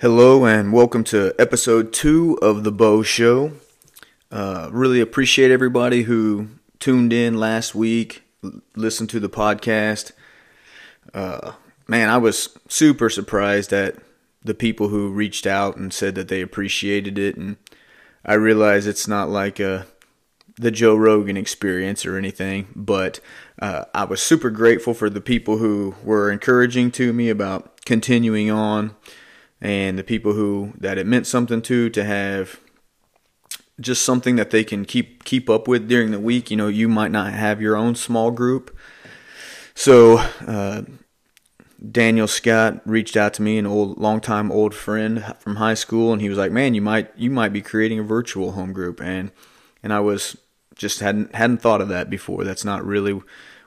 Hello and welcome to episode two of the Bo Show. Uh, really appreciate everybody who tuned in last week, l- listened to the podcast. Uh, man, I was super surprised at the people who reached out and said that they appreciated it, and I realize it's not like a the Joe Rogan experience or anything, but uh, I was super grateful for the people who were encouraging to me about continuing on and the people who that it meant something to to have just something that they can keep keep up with during the week. You know, you might not have your own small group, so uh, Daniel Scott reached out to me, an old longtime old friend from high school, and he was like, "Man, you might you might be creating a virtual home group," and and I was just hadn't hadn't thought of that before. That's not really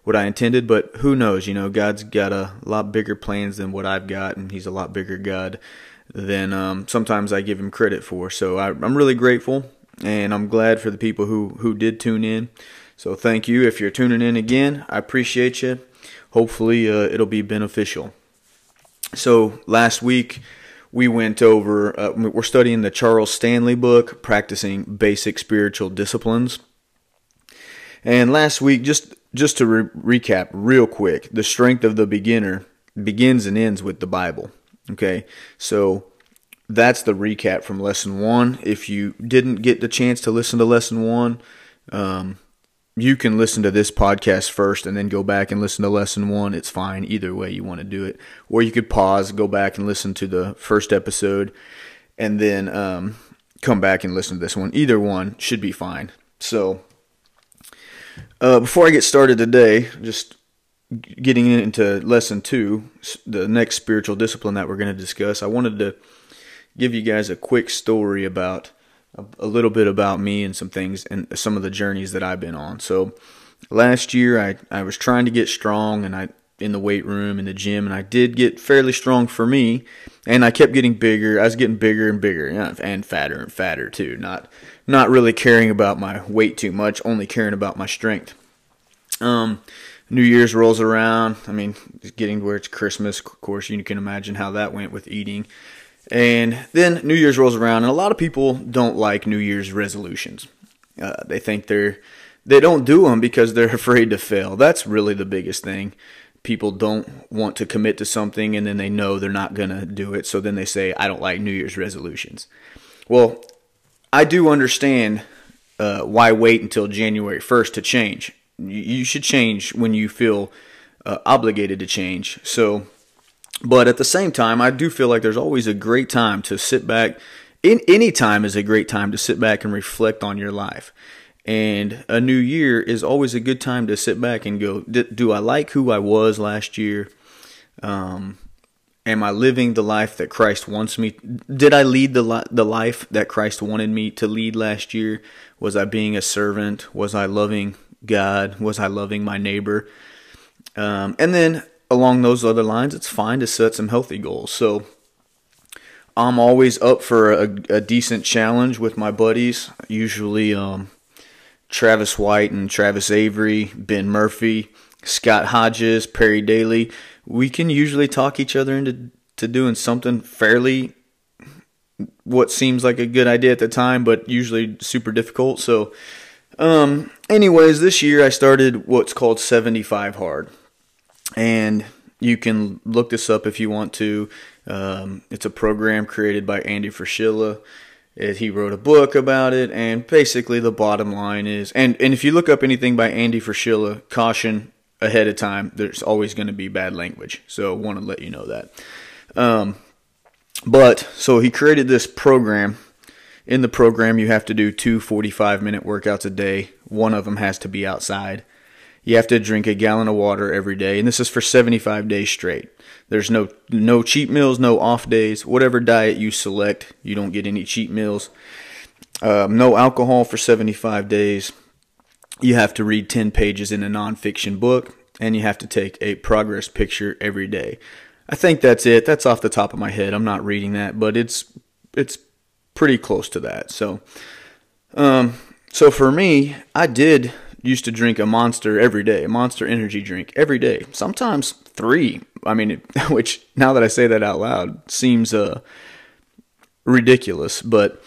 what I intended, but who knows? You know, God's got a lot bigger plans than what I've got, and He's a lot bigger God than um, sometimes I give Him credit for. So I, I'm really grateful, and I'm glad for the people who who did tune in. So thank you. If you're tuning in again, I appreciate you. Hopefully, uh, it'll be beneficial. So last week we went over. Uh, we're studying the Charles Stanley book, practicing basic spiritual disciplines. And last week, just just to re- recap real quick, the strength of the beginner begins and ends with the Bible. Okay, so that's the recap from lesson one. If you didn't get the chance to listen to lesson one, um, you can listen to this podcast first and then go back and listen to lesson one. It's fine either way you want to do it. Or you could pause, go back and listen to the first episode, and then um, come back and listen to this one. Either one should be fine. So, uh, before I get started today, just getting into lesson two, the next spiritual discipline that we're going to discuss, I wanted to give you guys a quick story about a, little bit about me and some things and some of the journeys that I've been on. So last year I, I was trying to get strong and I in the weight room in the gym and I did get fairly strong for me and I kept getting bigger. I was getting bigger and bigger and fatter and fatter too. Not not really caring about my weight too much, only caring about my strength. Um New Year's rolls around. I mean, getting to where it's Christmas, of course, you can imagine how that went with eating. And then New Year's rolls around, and a lot of people don't like New Year's resolutions. Uh, they think they're they don't do them because they're afraid to fail. That's really the biggest thing. People don't want to commit to something, and then they know they're not gonna do it. So then they say, "I don't like New Year's resolutions." Well, I do understand uh, why wait until January first to change. You should change when you feel uh, obligated to change. So but at the same time, I do feel like there's always a great time to sit back. In any time is a great time to sit back and reflect on your life. And a new year is always a good time to sit back and go, do I like who I was last year? Um, am I living the life that Christ wants me? Did I lead the li- the life that Christ wanted me to lead last year? Was I being a servant? Was I loving God? Was I loving my neighbor? Um, and then along those other lines, it's fine to set some healthy goals. So I'm always up for a, a decent challenge with my buddies. Usually, um, Travis White and Travis Avery, Ben Murphy, Scott Hodges, Perry Daly. We can usually talk each other into to doing something fairly what seems like a good idea at the time, but usually super difficult. So, um, anyways, this year I started what's called 75 hard and you can look this up if you want to. Um, it's a program created by Andy Frisella. He wrote a book about it, and basically the bottom line is, and, and if you look up anything by Andy Frisella, caution ahead of time, there's always going to be bad language. So I want to let you know that. Um, but so he created this program. In the program, you have to do two 45 minute workouts a day. One of them has to be outside. You have to drink a gallon of water every day, and this is for 75 days straight. There's no no cheat meals, no off days. Whatever diet you select, you don't get any cheat meals. Um, no alcohol for 75 days. You have to read 10 pages in a nonfiction book, and you have to take a progress picture every day. I think that's it. That's off the top of my head. I'm not reading that, but it's it's pretty close to that. So, um, so for me, I did used to drink a monster every day, a monster energy drink every day, sometimes three. I mean, which now that I say that out loud seems uh ridiculous. But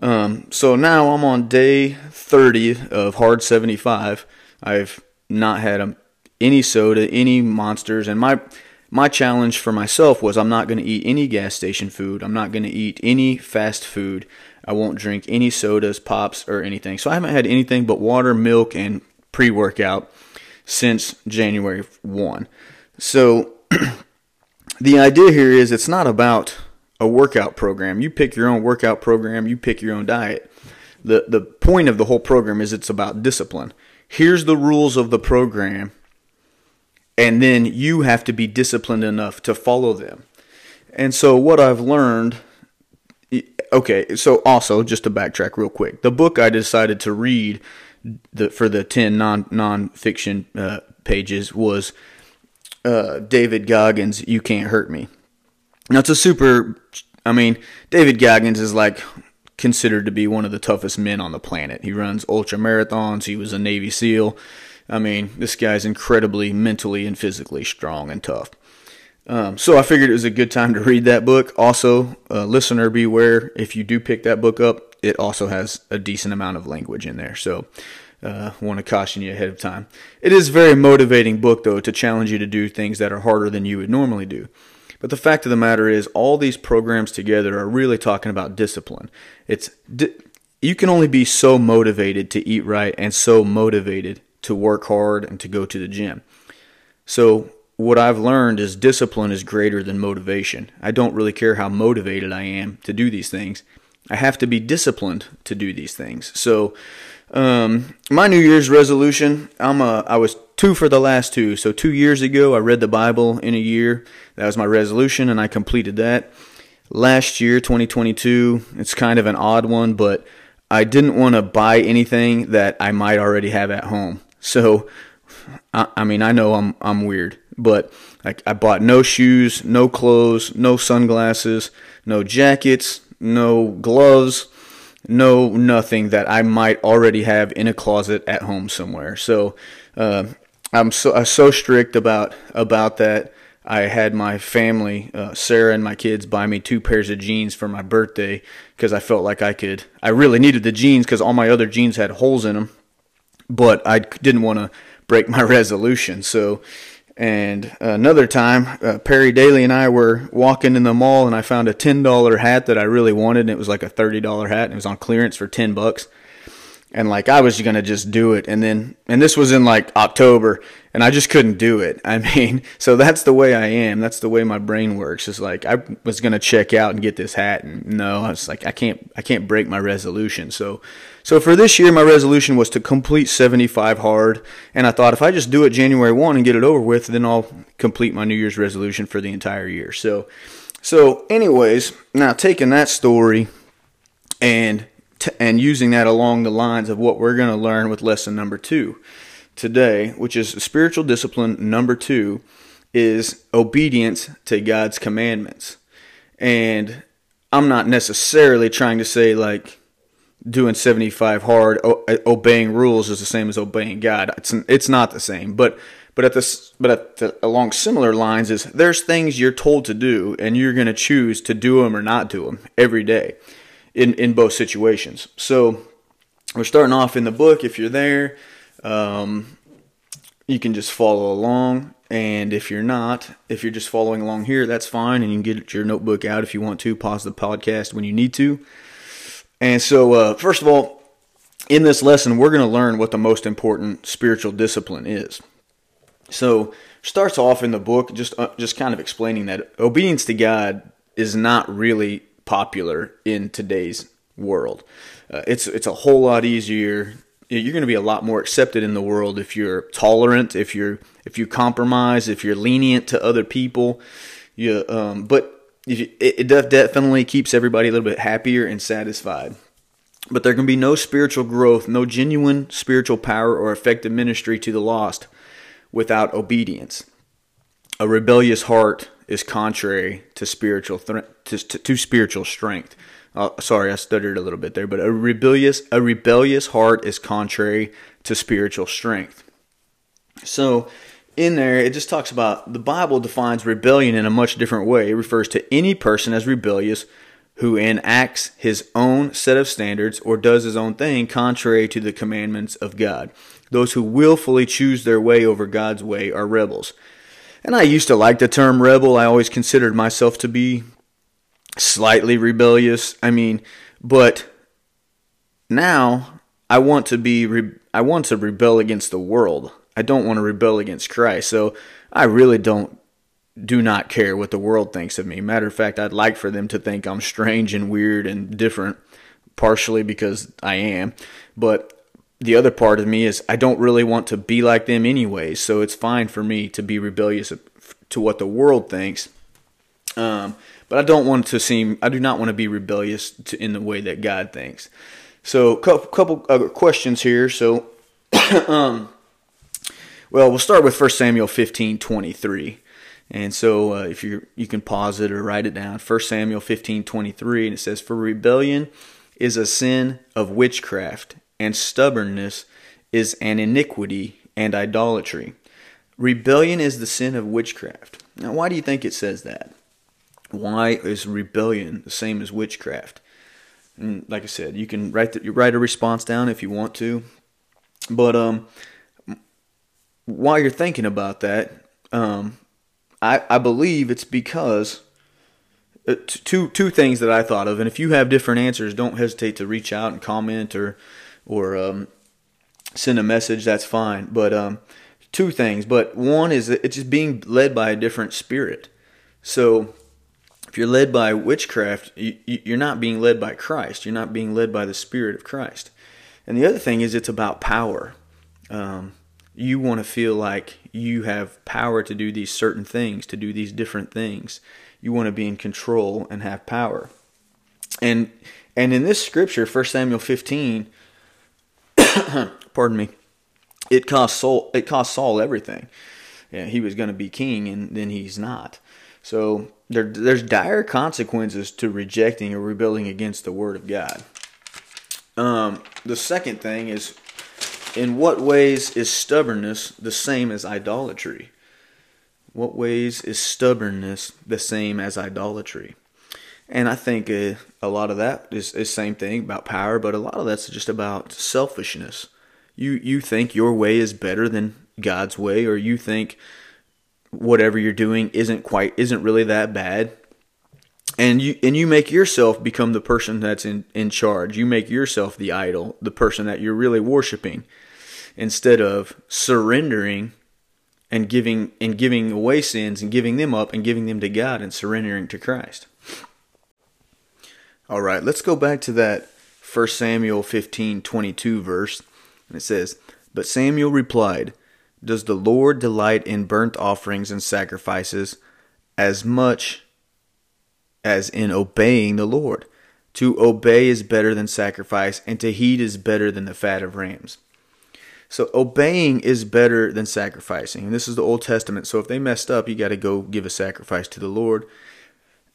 um, so now I'm on day 30 of hard 75. I've not had a, any soda, any monsters, and my my challenge for myself was I'm not going to eat any gas station food. I'm not going to eat any fast food. I won't drink any sodas, pops, or anything. So I haven't had anything but water, milk, and pre workout since January 1. So the idea here is it's not about a workout program. You pick your own workout program, you pick your own diet. The the point of the whole program is it's about discipline. Here's the rules of the program and then you have to be disciplined enough to follow them. And so what I've learned okay, so also just to backtrack real quick. The book I decided to read the, for the 10 non nonfiction uh, pages was uh, David Goggins' You Can't Hurt Me. Now, it's a super, I mean, David Goggins is like considered to be one of the toughest men on the planet. He runs ultra marathons, he was a Navy SEAL. I mean, this guy's incredibly mentally and physically strong and tough. Um, so I figured it was a good time to read that book. Also, uh, listener beware, if you do pick that book up, it also has a decent amount of language in there. So uh, want to caution you ahead of time. It is a very motivating book, though, to challenge you to do things that are harder than you would normally do. But the fact of the matter is, all these programs together are really talking about discipline. It's di- you can only be so motivated to eat right and so motivated to work hard and to go to the gym. So what I've learned is discipline is greater than motivation. I don't really care how motivated I am to do these things. I have to be disciplined to do these things. So um, my New Year's resolution, I'm a, I was two for the last two. So two years ago, I read the Bible in a year. That was my resolution, and I completed that. Last year, 2022, it's kind of an odd one, but I didn't want to buy anything that I might already have at home. So, I, I mean, I know I'm I'm weird, but I, I bought no shoes, no clothes, no sunglasses, no jackets, no gloves no nothing that I might already have in a closet at home somewhere. So uh, I'm so I'm so strict about about that. I had my family, uh, Sarah and my kids, buy me two pairs of jeans for my birthday because I felt like I could. I really needed the jeans because all my other jeans had holes in them, but I didn't want to break my resolution. So and another time, uh, Perry Daly and I were walking in the mall, and I found a ten dollar hat that I really wanted. And it was like a thirty dollar hat, and it was on clearance for ten bucks and like I was gonna just do it, and then and this was in like October, and I just couldn't do it. I mean, so that's the way I am. That's the way my brain works. It's like I was gonna check out and get this hat, and no, I was like I can't I can't break my resolution. So so for this year, my resolution was to complete 75 hard, and I thought if I just do it January one and get it over with, then I'll complete my New Year's resolution for the entire year. So so anyways, now taking that story and t- and using that along the lines of what we're going to learn with lesson number two today, which is spiritual discipline number two, is obedience to God's commandments. And I'm not necessarily trying to say like doing 75 hard, obeying rules is the same as obeying God. It's it's not the same, but but at this but at the, along similar lines is there's things you're told to do and you're going to choose to do them or not do them every day in, in both situations. So we're starting off in the book. If you're there, um, you can just follow along. And if you're not, if you're just following along here, that's fine. And you can get your notebook out if you want to. Pause the podcast when you need to. And so, uh, first of all, in this lesson, we're going to learn what the most important spiritual discipline is. So, starts off in the book just uh, just kind of explaining that obedience to God is not really popular in today's world. Uh, it's it's a whole lot easier. You're going to be a lot more accepted in the world if you're tolerant, if you're if you compromise, if you're lenient to other people. You, um, but you, it, it definitely keeps everybody a little bit happier and satisfied. But there can be no spiritual growth, no genuine spiritual power or effective ministry to the lost without obedience. A rebellious heart is contrary to spiritual to, to, to, spiritual strength. Uh, sorry, I stuttered a little bit there, but a rebellious a rebellious heart is contrary to spiritual strength. So, in there, it just talks about the Bible defines rebellion in a much different way. It refers to any person as rebellious who enacts his own set of standards or does his own thing contrary to the commandments of God. Those who willfully choose their way over God's way are rebels. And I used to like the term rebel. I always considered myself to be slightly rebellious. I mean, but now I want to be re- I want to rebel against the world. I don't want to rebel against Christ. So I really don't do not care what the world thinks of me. Matter of fact, I'd like for them to think I'm strange and weird and different, partially because I am. But the other part of me is I don't really want to be like them anyway. So it's fine for me to be rebellious to what the world thinks. Um, but I don't want to seem, I do not want to be rebellious to, in the way that God thinks. So, couple, couple other questions here. So, um, well, we'll start with 1 Samuel 15 23. And so, uh, if you you can pause it or write it down, 1 Samuel 15 23, and it says, For rebellion is a sin of witchcraft, and stubbornness is an iniquity and idolatry. Rebellion is the sin of witchcraft. Now, why do you think it says that? Why is rebellion the same as witchcraft? And like I said, you can write the, you write a response down if you want to, but um, while you're thinking about that, um, I I believe it's because uh, two two things that I thought of, and if you have different answers, don't hesitate to reach out and comment or or um, send a message. That's fine. But um, two things. But one is that it's just being led by a different spirit. So if you're led by witchcraft, you, are not being led by Christ. You're not being led by the Spirit of Christ. And the other thing is, it's about power. Um, you want to feel like you have power to do these certain things, to do these different things. You want to be in control and have power. And and in this scripture, 1 Samuel 15, pardon me, it cost Saul it cost Saul everything. Yeah, he was going to be king and then he's not. So there, there's dire consequences to rejecting or rebelling against the Word of God. Um, the second thing is, in what ways is stubbornness the same as idolatry? What ways is stubbornness the same as idolatry? And I think uh, a lot of that is the same thing about power, but a lot of that's just about selfishness. You you think your way is better than God's way, or you think whatever you're doing isn't quite isn't really that bad and you and you make yourself become the person that's in in charge you make yourself the idol the person that you're really worshiping instead of surrendering and giving and giving away sins and giving them up and giving them to God and surrendering to Christ all right let's go back to that 1 Samuel 15:22 verse and it says but Samuel replied does the Lord delight in burnt offerings and sacrifices as much as in obeying the Lord? To obey is better than sacrifice, and to heed is better than the fat of rams. So obeying is better than sacrificing. And this is the Old Testament. So if they messed up, you got to go give a sacrifice to the Lord.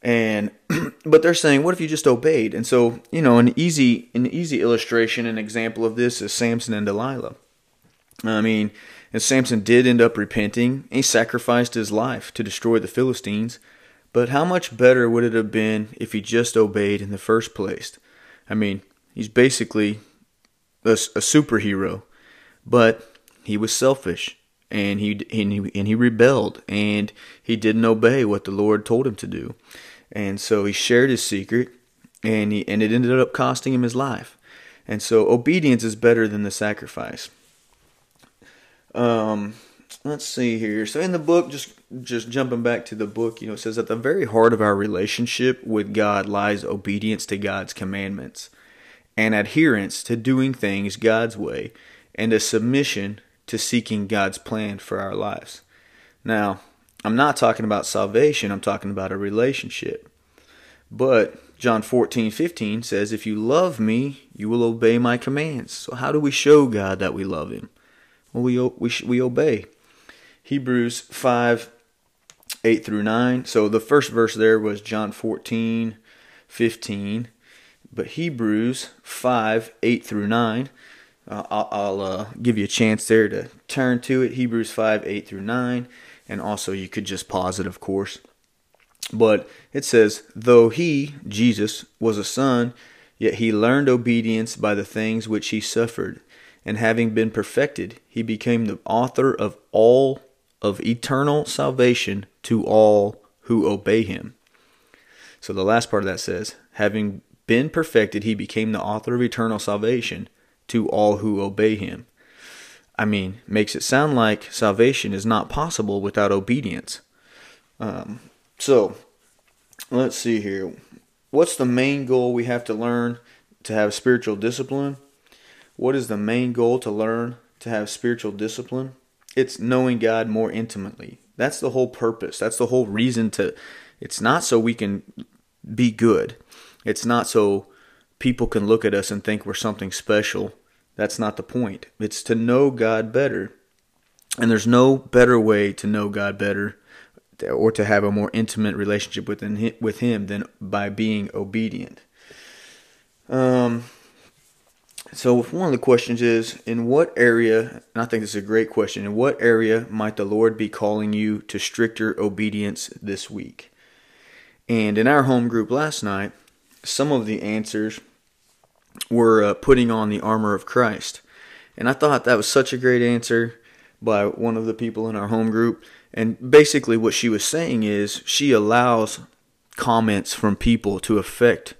And but they're saying, what if you just obeyed? And so, you know, an easy an easy illustration, an example of this is Samson and Delilah. I mean, and Samson did end up repenting. He sacrificed his life to destroy the Philistines. But how much better would it have been if he just obeyed in the first place? I mean, he's basically a, a superhero, but he was selfish and he, and he and he rebelled and he didn't obey what the Lord told him to do. And so he shared his secret and he and it ended up costing him his life. And so obedience is better than the sacrifice. Um, let's see here. So in the book, just just jumping back to the book, you know, it says at the very heart of our relationship with God lies obedience to God's commandments, and adherence to doing things God's way, and a submission to seeking God's plan for our lives. Now, I'm not talking about salvation, I'm talking about a relationship. But John 14, 15 says, If you love me, you will obey my commands. So, how do we show God that we love him? Well, we, we, we obey. Hebrews 5 8 through 9. So the first verse there was John 14 15. But Hebrews 5 8 through 9. Uh, I'll, I'll uh, give you a chance there to turn to it. Hebrews 5 8 through 9. And also, you could just pause it, of course. But it says, though he, Jesus, was a son, yet he learned obedience by the things which he suffered. And having been perfected, he became the author of all of eternal salvation to all who obey him. So the last part of that says, having been perfected, he became the author of eternal salvation to all who obey him. I mean, makes it sound like salvation is not possible without obedience. Um, so, let's see here. What's the main goal we have to learn to have spiritual discipline? What is the main goal to learn to have spiritual discipline? It's knowing God more intimately. That's the whole purpose. That's the whole reason to. It's not so we can be good. It's not so people can look at us and think we're something special. That's not the point. It's to know God better. And there's no better way to know God better or to have a more intimate relationship with him, with him than by being obedient. Um, so one of the questions is, in what area, and I think this is a great question, in what area might the Lord be calling you to stricter obedience this week? And in our home group last night, some of the answers were uh, putting on the armor of Christ. And I thought that was such a great answer by one of the people in our home group. And basically, what she was saying is she allows comments from people to affect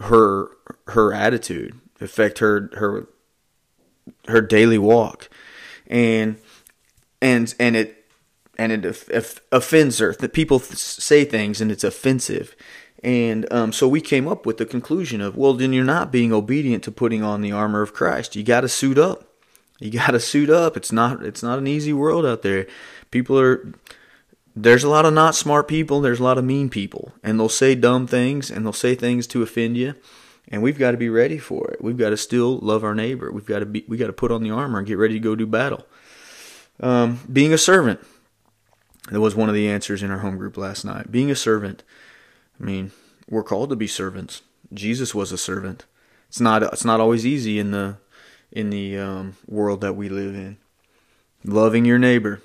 her her attitude affect her her her daily walk, and and and it and it offends her. That people say things and it's offensive, and um, so we came up with the conclusion of, well, then you're not being obedient to putting on the armor of Christ. You got to suit up. You got to suit up. It's not it's not an easy world out there. People are there's a lot of not smart people. There's a lot of mean people, and they'll say dumb things and they'll say things to offend you and we've got to be ready for it. We've got to still love our neighbor. We've got to be we got to put on the armor and get ready to go do battle. Um, being a servant. That was one of the answers in our home group last night. Being a servant. I mean, we're called to be servants. Jesus was a servant. It's not it's not always easy in the in the um, world that we live in. Loving your neighbor.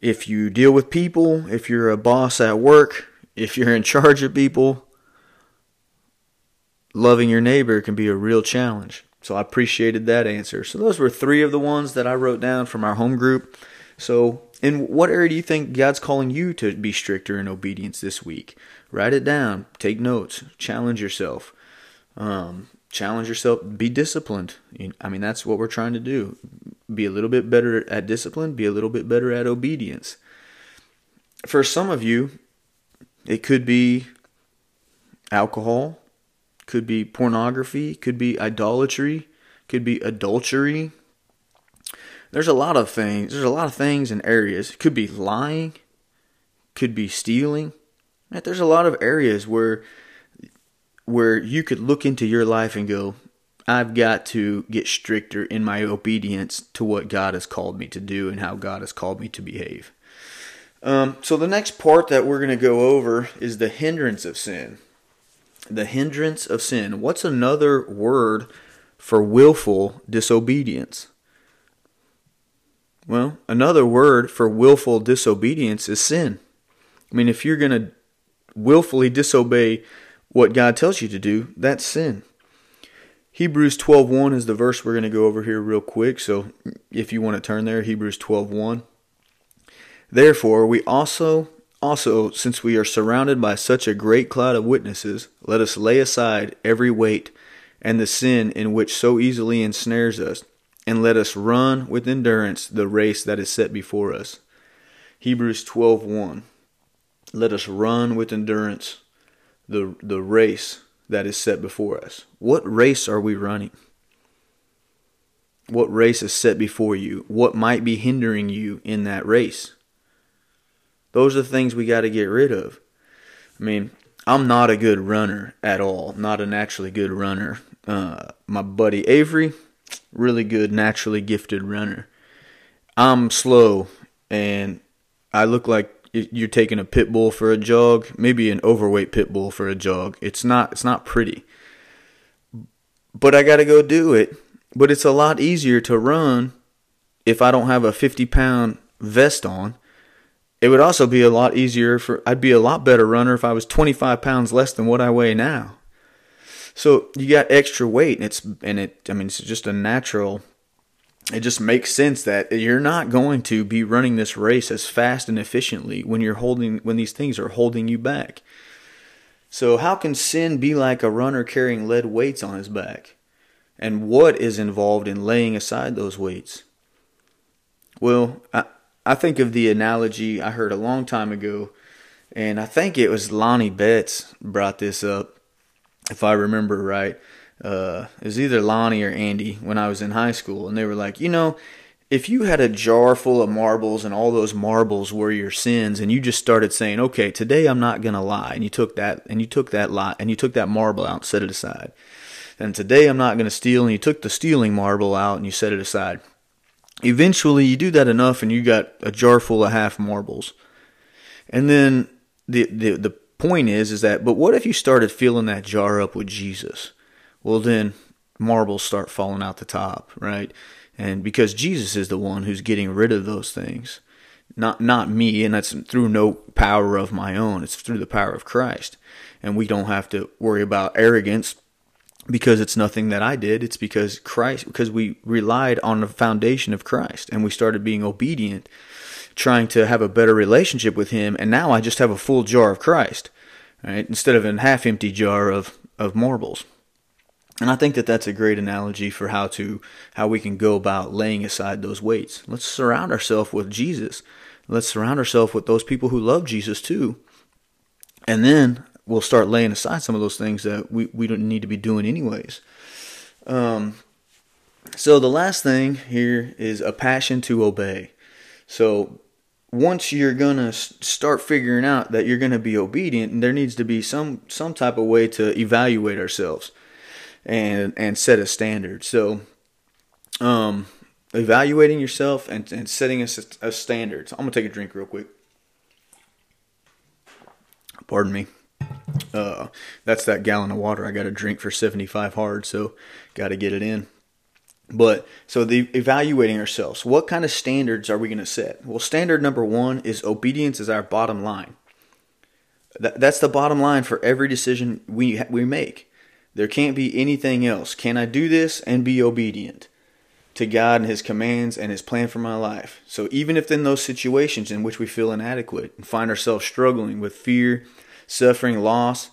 If you deal with people, if you're a boss at work, if you're in charge of people, loving your neighbor can be a real challenge. So I appreciated that answer. So those were three of the ones that I wrote down from our home group. So, in what area do you think God's calling you to be stricter in obedience this week? Write it down, take notes, challenge yourself. Um, challenge yourself, be disciplined. I mean, that's what we're trying to do. Be a little bit better at discipline, be a little bit better at obedience. For some of you, it could be alcohol, could be pornography, could be idolatry, could be adultery. There's a lot of things. There's a lot of things in areas. Could be lying, could be stealing. There's a lot of areas where where you could look into your life and go, I've got to get stricter in my obedience to what God has called me to do and how God has called me to behave. Um, so the next part that we're going to go over is the hindrance of sin the hindrance of sin. What's another word for willful disobedience? Well, another word for willful disobedience is sin. I mean, if you're going to willfully disobey what God tells you to do, that's sin. Hebrews 12:1 is the verse we're going to go over here real quick. So, if you want to turn there, Hebrews 12:1. Therefore, we also also, since we are surrounded by such a great cloud of witnesses, let us lay aside every weight and the sin in which so easily ensnares us, and let us run with endurance the race that is set before us. Hebrews 12:1 Let us run with endurance the the race that is set before us. What race are we running? What race is set before you? What might be hindering you in that race? Those are the things we got to get rid of. I mean, I'm not a good runner at all. Not a naturally good runner. Uh, my buddy Avery, really good, naturally gifted runner. I'm slow, and I look like you're taking a pit bull for a jog, maybe an overweight pit bull for a jog. It's not. It's not pretty. But I got to go do it. But it's a lot easier to run if I don't have a 50 pound vest on it would also be a lot easier for I'd be a lot better runner if I was 25 pounds less than what I weigh now. So you got extra weight, and it's and it. I mean, it's just a natural. It just makes sense that you're not going to be running this race as fast and efficiently when you're holding when these things are holding you back. So how can sin be like a runner carrying lead weights on his back? And what is involved in laying aside those weights? Well, I, I think of the analogy I heard a long time ago, and I think it was Lonnie Betts brought this up, if I remember right. Uh, it was either Lonnie or Andy when I was in high school, and they were like, you know, if you had a jar full of marbles and all those marbles were your sins, and you just started saying, okay, today I'm not gonna lie, and you took that and you took that lie and you took that marble out and set it aside, and today I'm not gonna steal, and you took the stealing marble out and you set it aside eventually you do that enough and you got a jar full of half marbles. And then the, the the point is is that but what if you started filling that jar up with Jesus? Well then marbles start falling out the top, right? And because Jesus is the one who's getting rid of those things. Not not me, and that's through no power of my own. It's through the power of Christ. And we don't have to worry about arrogance because it's nothing that I did. It's because Christ, because we relied on the foundation of Christ and we started being obedient, trying to have a better relationship with Him. And now I just have a full jar of Christ, right? Instead of a half empty jar of, of marbles. And I think that that's a great analogy for how to, how we can go about laying aside those weights. Let's surround ourselves with Jesus. Let's surround ourselves with those people who love Jesus too. And then we'll start laying aside some of those things that we, we don't need to be doing anyways. Um, so the last thing here is a passion to obey. So once you're gonna start figuring out that you're gonna be obedient, there needs to be some some type of way to evaluate ourselves and and set a standard. So um, evaluating yourself and, and setting a, a standard. So I'm gonna take a drink real quick. Pardon me. Uh, that's that gallon of water I got to drink for 75 hard, so got to get it in. But so the evaluating ourselves, what kind of standards are we going to set? Well, standard number one is obedience is our bottom line. That, that's the bottom line for every decision we we make. There can't be anything else. Can I do this and be obedient to God and His commands and His plan for my life? So even if in those situations in which we feel inadequate and find ourselves struggling with fear suffering loss,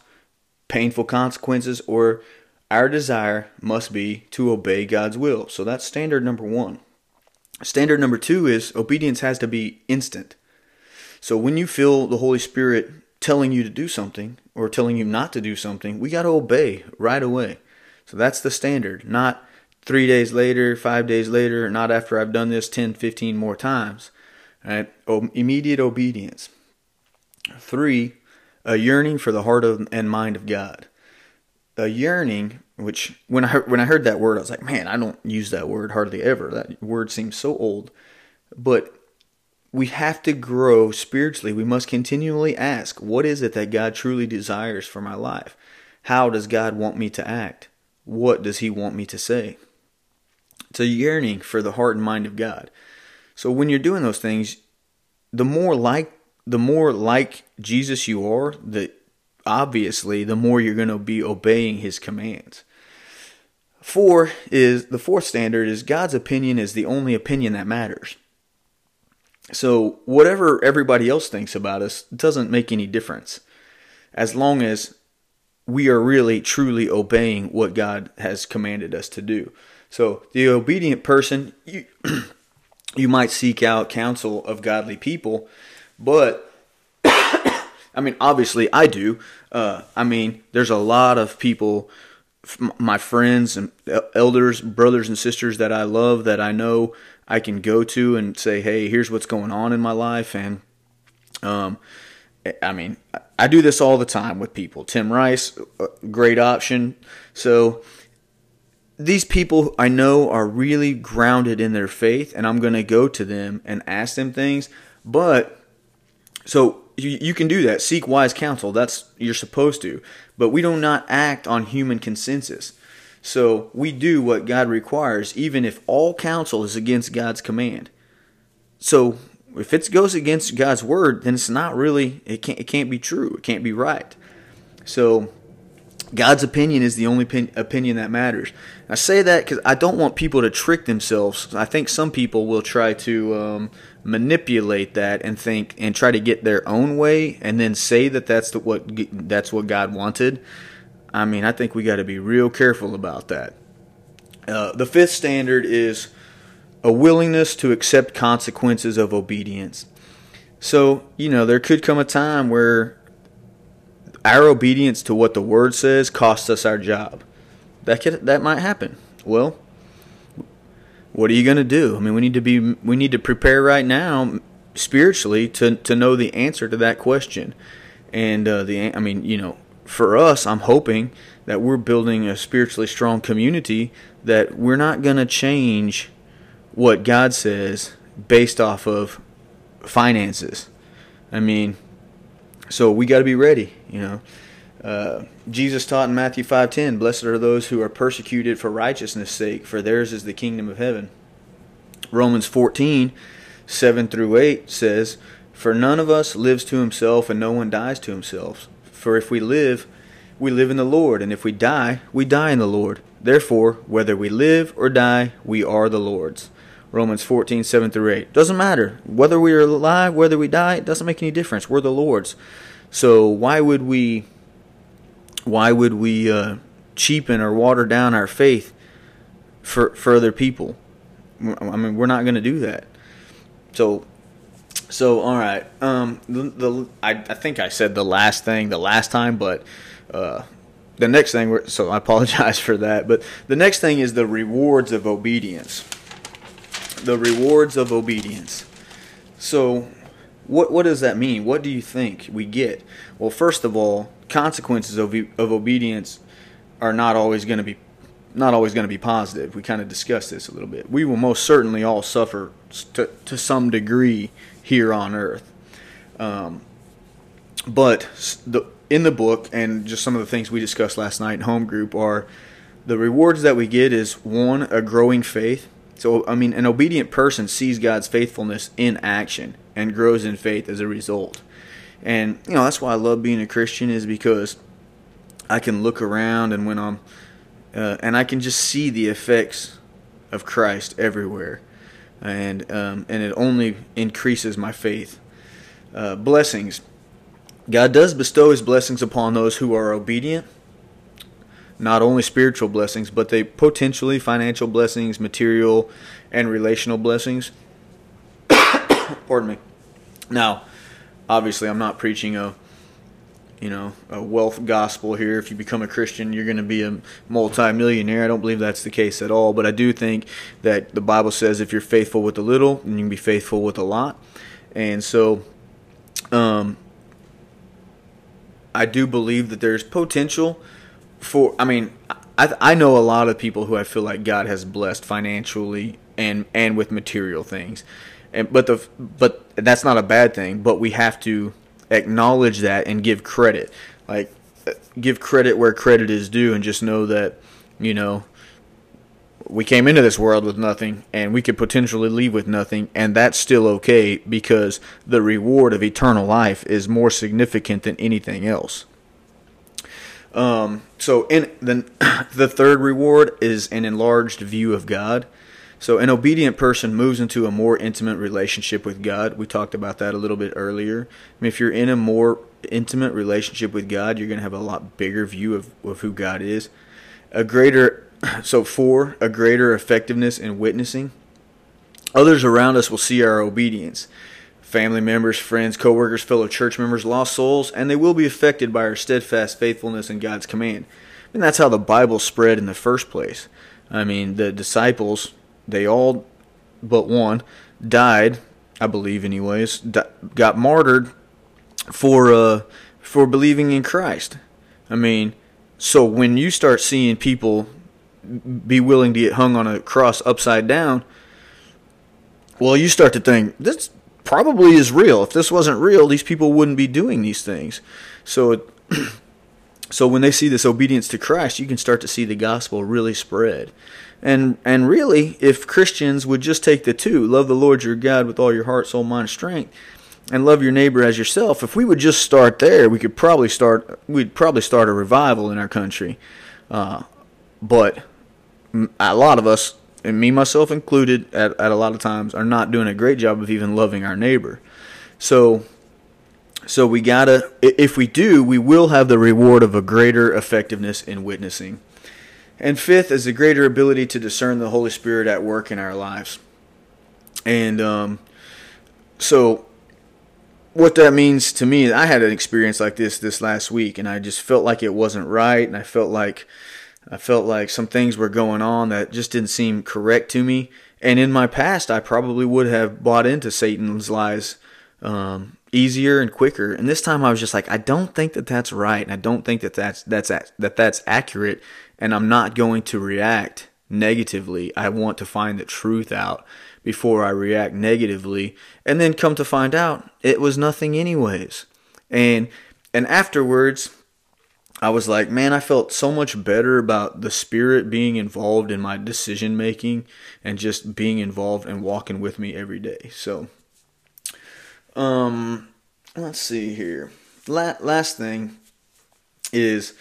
painful consequences, or our desire must be to obey God's will. So that's standard number one. Standard number two is obedience has to be instant. So when you feel the Holy Spirit telling you to do something or telling you not to do something, we got to obey right away. So that's the standard, not three days later, five days later, not after I've done this 10, 15 more times. Right? Immediate obedience. Three, a yearning for the heart of, and mind of God. A yearning, which when I when I heard that word, I was like, man, I don't use that word hardly ever. That word seems so old. But we have to grow spiritually. We must continually ask, what is it that God truly desires for my life? How does God want me to act? What does He want me to say? It's a yearning for the heart and mind of God. So when you're doing those things, the more like the more like Jesus you are, the obviously the more you're going to be obeying his commands. Four is the fourth standard is God's opinion is the only opinion that matters. So whatever everybody else thinks about us doesn't make any difference as long as we are really truly obeying what God has commanded us to do. So the obedient person you, you might seek out counsel of godly people but I mean, obviously, I do. Uh, I mean, there's a lot of people, my friends and elders, brothers and sisters that I love that I know I can go to and say, "Hey, here's what's going on in my life," and um, I mean, I do this all the time with people. Tim Rice, great option. So these people I know are really grounded in their faith, and I'm going to go to them and ask them things, but so you, you can do that. Seek wise counsel. That's you're supposed to. But we do not act on human consensus. So we do what God requires, even if all counsel is against God's command. So if it goes against God's word, then it's not really it can't it can't be true. It can't be right. So God's opinion is the only opinion that matters. I say that because I don't want people to trick themselves. I think some people will try to um, manipulate that and think and try to get their own way, and then say that that's the, what that's what God wanted. I mean, I think we got to be real careful about that. Uh, the fifth standard is a willingness to accept consequences of obedience. So, you know, there could come a time where our obedience to what the word says costs us our job. That could that might happen. Well, what are you going to do? I mean, we need to be we need to prepare right now spiritually to to know the answer to that question. And uh, the I mean, you know, for us, I'm hoping that we're building a spiritually strong community that we're not going to change what God says based off of finances. I mean, so we got to be ready, you know. Uh, Jesus taught in Matthew 5:10, "Blessed are those who are persecuted for righteousness' sake, for theirs is the kingdom of heaven." Romans 14, 7 through 8 says, For none of us lives to himself, and no one dies to himself. For if we live, we live in the Lord, and if we die, we die in the Lord. Therefore, whether we live or die, we are the Lord's. Romans 14, 7 through 8. Doesn't matter. Whether we are alive, whether we die, it doesn't make any difference. We're the Lord's. So why would we why would we uh, cheapen or water down our faith for, for other people? I mean, we're not going to do that. So, so all right. Um, the, the I, I think I said the last thing the last time, but uh, the next thing. So I apologize for that. But the next thing is the rewards of obedience. The rewards of obedience. So, what what does that mean? What do you think we get? Well, first of all, consequences of of obedience are not always going to be not always going to be positive. We kind of discussed this a little bit. We will most certainly all suffer to, to some degree here on earth. Um, but the, in the book, and just some of the things we discussed last night in home group, are the rewards that we get is one, a growing faith. So, I mean, an obedient person sees God's faithfulness in action and grows in faith as a result. And, you know, that's why I love being a Christian, is because I can look around and when I'm uh, and I can just see the effects of Christ everywhere, and um, and it only increases my faith. Uh, blessings, God does bestow His blessings upon those who are obedient. Not only spiritual blessings, but they potentially financial blessings, material and relational blessings. Pardon me. Now, obviously, I'm not preaching a you know a wealth gospel here. If you become a Christian, you're going to be a multimillionaire. I don't believe that's the case at all. But I do think that the Bible says if you're faithful with a little, then you can be faithful with a lot. And so, um, I do believe that there's potential for. I mean, I I know a lot of people who I feel like God has blessed financially and and with material things. And but the but that's not a bad thing. But we have to acknowledge that and give credit. Like, give credit where credit is due and just know that, you know, we came into this world with nothing and we could potentially leave with nothing and that's still okay because the reward of eternal life is more significant than anything else um, so in the, the third reward is an enlarged view of god so an obedient person moves into a more intimate relationship with God. We talked about that a little bit earlier. I mean, if you're in a more intimate relationship with God, you're going to have a lot bigger view of, of who God is. A greater, so four, a greater effectiveness in witnessing. Others around us will see our obedience. Family members, friends, coworkers, fellow church members, lost souls, and they will be affected by our steadfast faithfulness in God's command. And that's how the Bible spread in the first place. I mean, the disciples they all but one died, I believe, anyways, got martyred for uh, for believing in Christ. I mean, so when you start seeing people be willing to get hung on a cross upside down, well, you start to think this probably is real. If this wasn't real, these people wouldn't be doing these things. So, so so when they see this obedience to Christ, you can start to see the gospel really spread. And and really, if Christians would just take the two, love the Lord your God with all your heart, soul, mind, strength, and love your neighbor as yourself, if we would just start there, we could probably start we'd probably start a revival in our country. Uh, but a lot of us, and me myself included, at, at a lot of times, are not doing a great job of even loving our neighbor. So so we gotta, if we do, we will have the reward of a greater effectiveness in witnessing. And fifth is the greater ability to discern the Holy Spirit at work in our lives. And um, so, what that means to me, I had an experience like this this last week, and I just felt like it wasn't right, and I felt like I felt like some things were going on that just didn't seem correct to me. And in my past, I probably would have bought into Satan's lies um, easier and quicker. And this time I was just like, I don't think that that's right, and I don't think that that's that's that that's accurate, and I'm not going to react negatively. I want to find the truth out before I react negatively, and then come to find out it was nothing anyways. And and afterwards, I was like, man, I felt so much better about the spirit being involved in my decision making and just being involved and walking with me every day. So um, let's see here. La- last thing is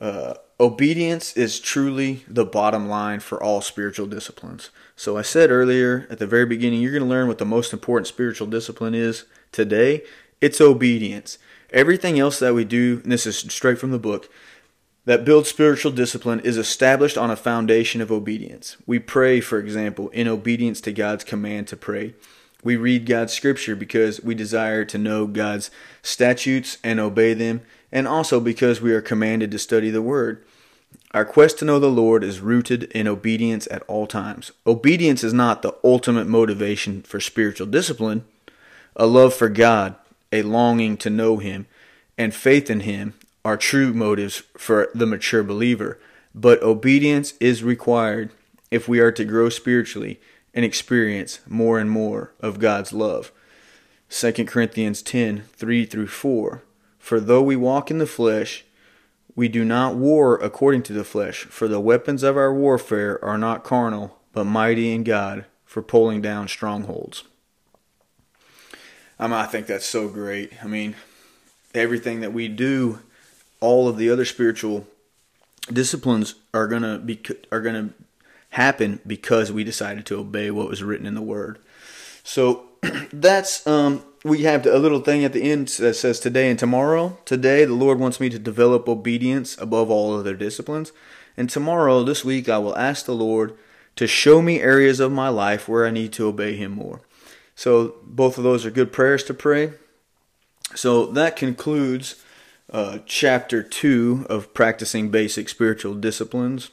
uh, obedience is truly the bottom line for all spiritual disciplines. So I said earlier at the very beginning, you're going to learn what the most important spiritual discipline is today. It's obedience. Everything else that we do, and this is straight from the book, that builds spiritual discipline is established on a foundation of obedience. We pray, for example, in obedience to God's command to pray. We read God's scripture because we desire to know God's statutes and obey them, and also because we are commanded to study the Word. Our quest to know the Lord is rooted in obedience at all times. Obedience is not the ultimate motivation for spiritual discipline. A love for God, a longing to know Him, and faith in Him are true motives for the mature believer. But obedience is required if we are to grow spiritually and experience more and more of God's love. 2 Corinthians 10 3 through 4. For though we walk in the flesh, we do not war according to the flesh, for the weapons of our warfare are not carnal, but mighty in God for pulling down strongholds. I mean, I think that's so great. I mean, everything that we do, all of the other spiritual disciplines are gonna be are gonna happen because we decided to obey what was written in the Word. So that's um, we have a little thing at the end that says today and tomorrow. Today, the Lord wants me to develop obedience above all other disciplines. And tomorrow, this week, I will ask the Lord to show me areas of my life where I need to obey Him more. So, both of those are good prayers to pray. So, that concludes uh, chapter 2 of Practicing Basic Spiritual Disciplines.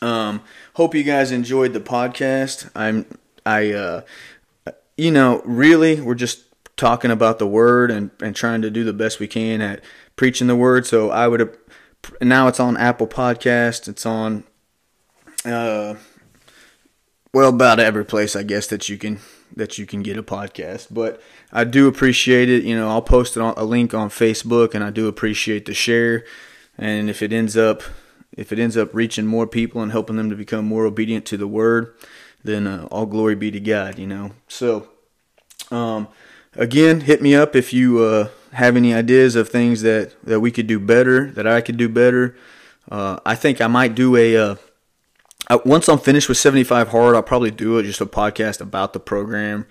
Um, hope you guys enjoyed the podcast. I'm I uh, you know really we're just talking about the word and and trying to do the best we can at preaching the word. So I would now it's on Apple Podcast. It's on uh well about every place I guess that you can that you can get a podcast. But I do appreciate it. You know, I'll post on a link on Facebook, and I do appreciate the share. And if it ends up if it ends up reaching more people and helping them to become more obedient to the word, then uh, all glory be to God, you know. So, um, again, hit me up if you uh, have any ideas of things that, that we could do better, that I could do better. Uh, I think I might do a. Uh, once I'm finished with 75 Hard, I'll probably do it just a podcast about the program.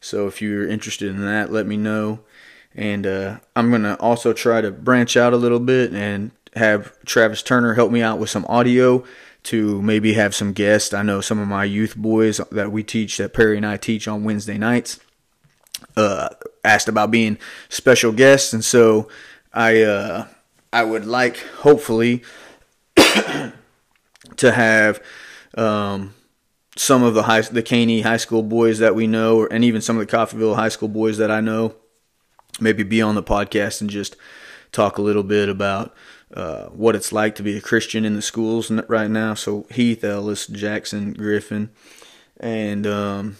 So if you're interested in that, let me know. And uh, I'm going to also try to branch out a little bit and have Travis Turner help me out with some audio to maybe have some guests. I know some of my youth boys that we teach, that Perry and I teach on Wednesday nights, uh, asked about being special guests, and so I uh, I would like hopefully to have um, some of the high the Caney high school boys that we know, and even some of the Coffeyville high school boys that I know, maybe be on the podcast and just talk a little bit about uh, what it's like to be a Christian in the schools right now. So Heath, Ellis, Jackson, Griffin, and um,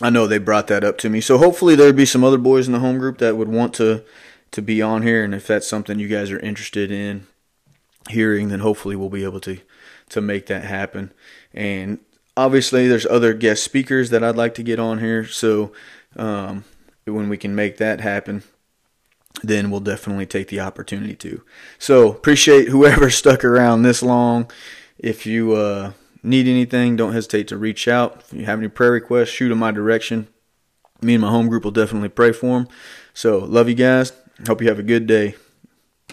I know they brought that up to me. So hopefully there'd be some other boys in the home group that would want to to be on here, and if that's something you guys are interested in hearing, then hopefully we'll be able to to make that happen. And obviously, there's other guest speakers that I'd like to get on here. So um, when we can make that happen, then we'll definitely take the opportunity to. So appreciate whoever stuck around this long. If you uh, need anything, don't hesitate to reach out. If you have any prayer requests, shoot them my direction. Me and my home group will definitely pray for them. So love you guys. Hope you have a good day.